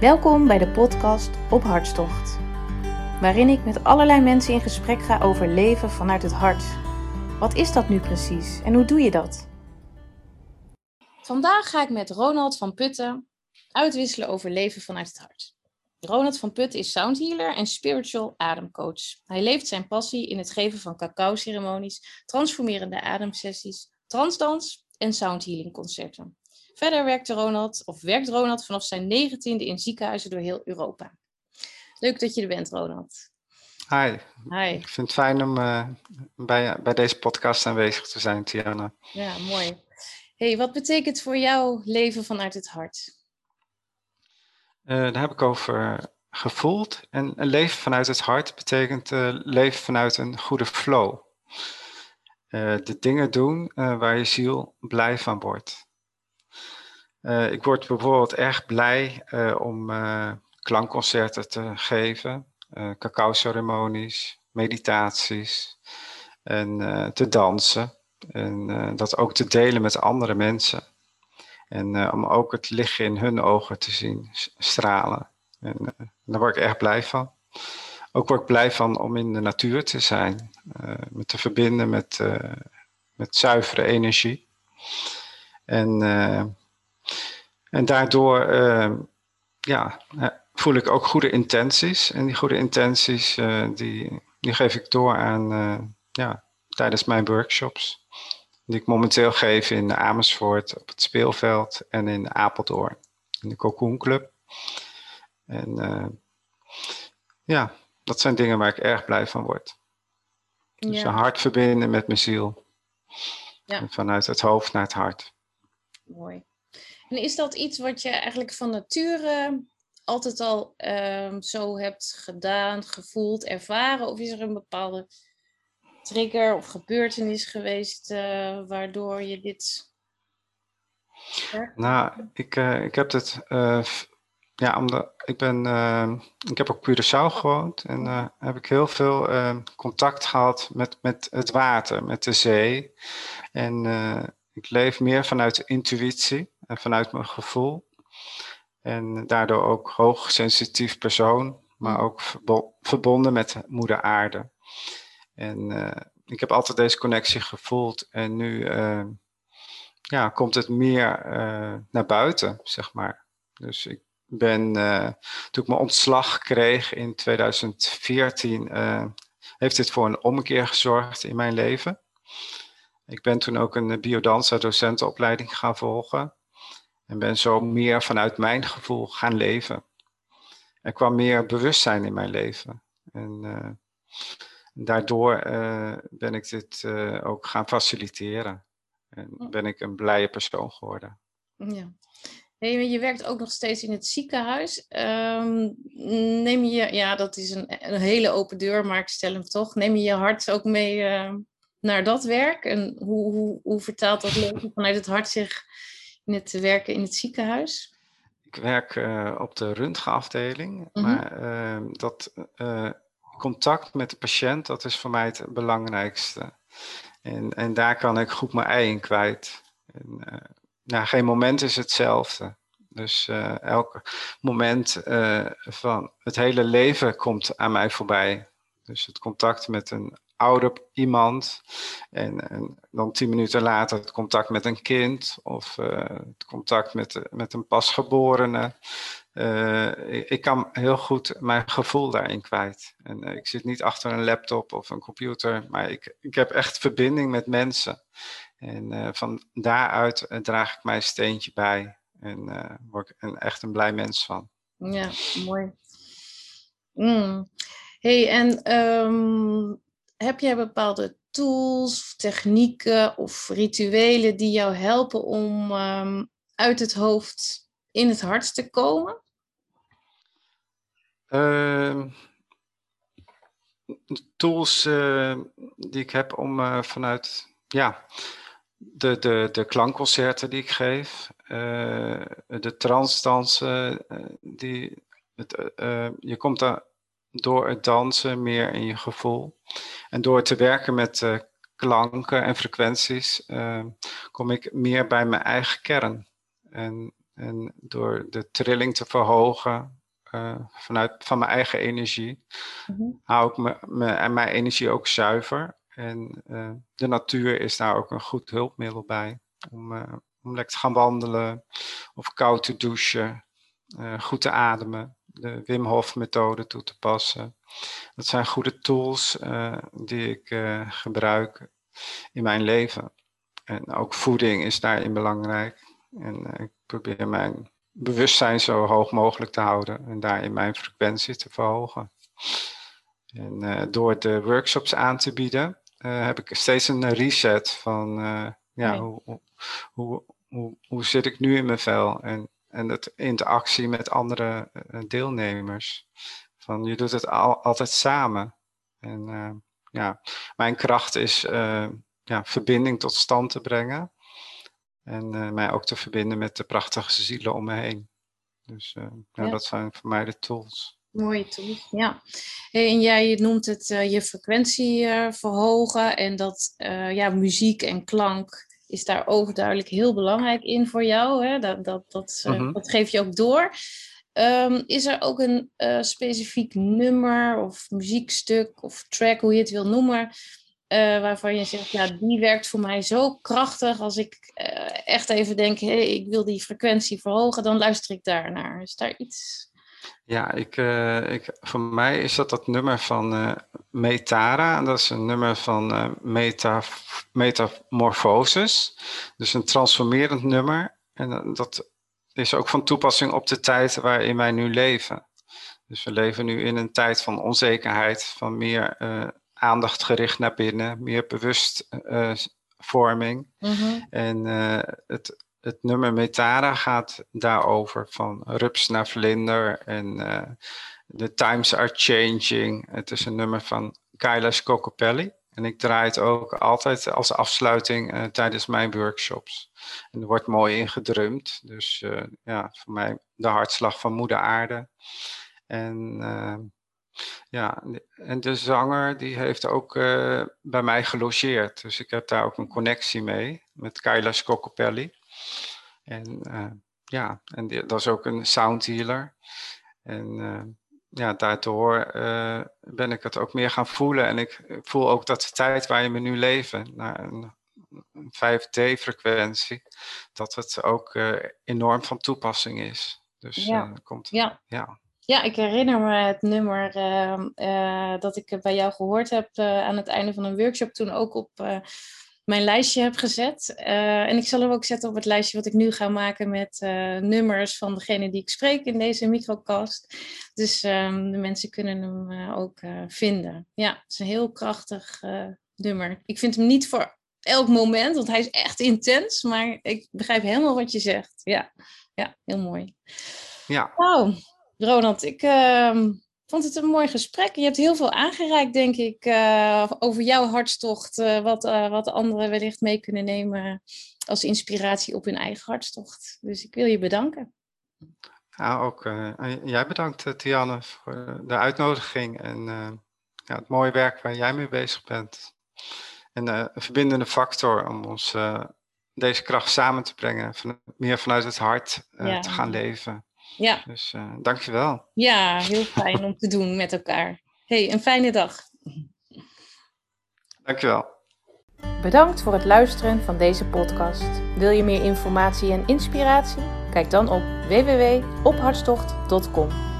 Welkom bij de podcast Op Hartstocht, waarin ik met allerlei mensen in gesprek ga over leven vanuit het hart. Wat is dat nu precies en hoe doe je dat? Vandaag ga ik met Ronald van Putten uitwisselen over leven vanuit het hart. Ronald van Putten is soundhealer en spiritual ademcoach. Hij leeft zijn passie in het geven van cacao-ceremonies, transformerende ademsessies, transdans en soundhealing concerten. Verder werkte Ronald, of werkt Ronald vanaf zijn negentiende in ziekenhuizen door heel Europa. Leuk dat je er bent, Ronald. Hi. Hi. Ik vind het fijn om uh, bij, bij deze podcast aanwezig te zijn, Tiana. Ja, mooi. Hey, wat betekent voor jou leven vanuit het hart? Uh, daar heb ik over gevoeld. En een leven vanuit het hart betekent uh, leven vanuit een goede flow. de dingen doen waar je ziel blij van wordt. Uh, ik word bijvoorbeeld erg blij uh, om uh, klankconcerten te geven, cacao-ceremonies, meditaties en te dansen. En dat ook te delen met andere mensen. En om ook het licht in hun ogen te zien stralen. En daar word ik erg blij van. Ook word ik blij van om in de natuur te zijn, me te verbinden met, met zuivere energie. En en daardoor uh, ja, voel ik ook goede intenties. En die goede intenties uh, die, die geef ik door aan, uh, ja, tijdens mijn workshops. Die ik momenteel geef in Amersfoort op het speelveld en in Apeldoorn. In de Cocoon Club. En ja, dat zijn dingen waar ik erg blij van word. Dus ja. een hart verbinden met mijn ziel. Ja. En vanuit het hoofd naar het hart. Mooi. En is dat iets wat je eigenlijk van nature altijd al um, zo hebt gedaan, gevoeld, ervaren? Of is er een bepaalde trigger of gebeurtenis geweest uh, waardoor je dit. Nou, ik, uh, ik heb het. Uh, ja, omdat ik ben. ik heb op Curaçao gewoond en heb ik heel veel contact gehad met, met het water, met de zee. En ik leef meer vanuit de intuïtie vanuit mijn gevoel. En daardoor ook hoogsensitief persoon, maar ook verbonden met moeder aarde. En uh, ik heb altijd deze connectie gevoeld en nu uh, ja, komt het meer uh, naar buiten, zeg maar. Dus ik ben, toen ik mijn ontslag kreeg in 2014, heeft dit voor een omkeer gezorgd in mijn leven. Ik ben toen ook een biodanza docentenopleiding gaan volgen. En ben zo meer vanuit mijn gevoel gaan leven. Er kwam meer bewustzijn in mijn leven. En uh, daardoor uh, ben ik dit uh, ook gaan faciliteren. En ben ik een blije persoon geworden. Ja. Hey, je werkt ook nog steeds in het ziekenhuis. Um, neem je, ja, dat is een, een, hele open deur, maar ik stel hem toch. Neem je je hart ook mee naar dat werk? En hoe, hoe, hoe vertaalt dat leven vanuit het hart zich in het werken in het ziekenhuis? Ik werk uh, op de röntgenafdeling, mm -hmm. maar uh, dat uh, contact met de patiënt, dat is voor mij het belangrijkste. En, en daar kan ik goed mijn ei in kwijt. En, nou, geen moment is hetzelfde. Dus elk moment van het hele leven komt aan mij voorbij. Dus het contact met een ouder iemand. En, en, dan tien minuten later het contact met een kind of uh, het contact met, met een pasgeborene. Uh, ik, kan heel goed mijn gevoel daarin kwijt. En uh, ik zit niet achter een laptop of een computer, maar ik, ik heb echt verbinding met mensen. En van daaruit draag ik mijn steentje bij en word ik een, echt een blij mens van. Ja, mooi. Mm. Hey, en um, heb jij bepaalde tools, technieken of rituelen die jou helpen om um, uit het hoofd in het hart te komen? Uh, tools uh, die ik heb om uh, vanuit ja, de, de, de klankconcerten die ik geef, uh, de transdansen, die, het, je komt daar door het dansen meer in je gevoel. En door te werken met uh, klanken en frequenties uh, kom ik meer bij mijn eigen kern. En En door de trilling te verhogen vanuit van mijn eigen energie, mm hou ik me, me, mijn energie ook zuiver. En de natuur is daar ook een goed hulpmiddel bij. Om, om lekker te gaan wandelen of koud te douchen, goed te ademen de Wim Hof methode toe te passen. Dat zijn goede tools uh, die ik uh, gebruik in mijn leven. En ook voeding is daarin belangrijk. En uh, ik probeer mijn bewustzijn zo hoog mogelijk te houden en daarin mijn frequentie te verhogen. En door de workshops aan te bieden, heb ik steeds een reset van ja, hoe, hoe, hoe, hoe, zit ik nu in mijn vel en en het interactie met andere eh, deelnemers. Van je doet het al, altijd samen. En uh, ja, mijn kracht is uh, ja, verbinding tot stand te brengen. En mij ook te verbinden met de prachtige zielen om me heen. Dus ja, ja, dat zijn voor mij de tools. Mooie tools, ja. En jij noemt het je frequentie verhogen en dat ja, muziek en klank is daar overduidelijk heel belangrijk in voor jou. Hè? Dat, dat, dat, uh, dat geef je ook door. Um, is er ook een uh, specifiek nummer of muziekstuk of track, hoe je het wil noemen, uh, waarvan je zegt, ja, die werkt voor mij zo krachtig. Als ik echt even denk, hey, ik wil die frequentie verhogen, dan luister ik daarnaar. Is daar iets ja, ik, uh, ik, voor mij is dat dat nummer van uh, Metara. Dat is een nummer van uh, meta, metamorfosis. Dus een transformerend nummer. En dat is ook van toepassing op de tijd waarin wij nu leven. Dus we leven nu in een tijd van onzekerheid, van meer aandacht gericht naar binnen, meer bewustvorming. Mm -hmm. En het, het nummer Metara gaat daarover, van rups naar vlinder en uh, The Times Are Changing. Het is een nummer van Kailash Kokopelli. En ik draai het ook altijd als afsluiting uh, tijdens mijn workshops. En er wordt mooi ingedrumd. Dus uh, ja, voor mij de hartslag van moeder aarde. En ja, en de zanger die heeft ook bij mij gelogeerd. Dus ik heb daar ook een connectie mee met Kailash Kokopelli. En uh, ja, en die, dat is ook een sound healer. En uh, ja, daardoor uh, ben ik het ook meer gaan voelen. En ik voel ook dat de tijd waar je me nu leven, naar een, een 5D-frequentie, dat het ook enorm van toepassing is. Dus ja. komt, ja. ja. Ja, ik herinner me het nummer dat ik bij jou gehoord heb aan het einde van een workshop. Toen ook op mijn lijstje heb gezet. Uh, en ik zal hem ook zetten op het lijstje wat ik nu ga maken met uh, nummers van degene die ik spreek in deze microcast. Dus um, de mensen kunnen hem uh, ook vinden. Ja, het is een heel krachtig nummer. Ik vind hem niet voor elk moment, want hij is echt intens. Maar ik begrijp helemaal wat je zegt. Ja, ja heel mooi. Ja. Nou, Ronald, ik ehm, vond het een mooi gesprek. Je hebt heel veel aangereikt, denk ik, uh, over jouw hartstocht. Uh, wat, uh, wat anderen wellicht mee kunnen nemen als inspiratie op hun eigen hartstocht. Dus ik wil je bedanken. Ja, ook jij bedankt, Tianne, voor de uitnodiging en ja, het mooie werk waar jij mee bezig bent. En een verbindende factor om ons deze kracht samen te brengen, van, meer vanuit het hart ja. te gaan leven. Ja. Dus uh, dankjewel. Ja, heel fijn om te doen met elkaar. hey, een fijne dag. Dankjewel. Bedankt voor het luisteren van deze podcast. Wil je meer informatie en inspiratie? Kijk dan op www.ophartstocht.com.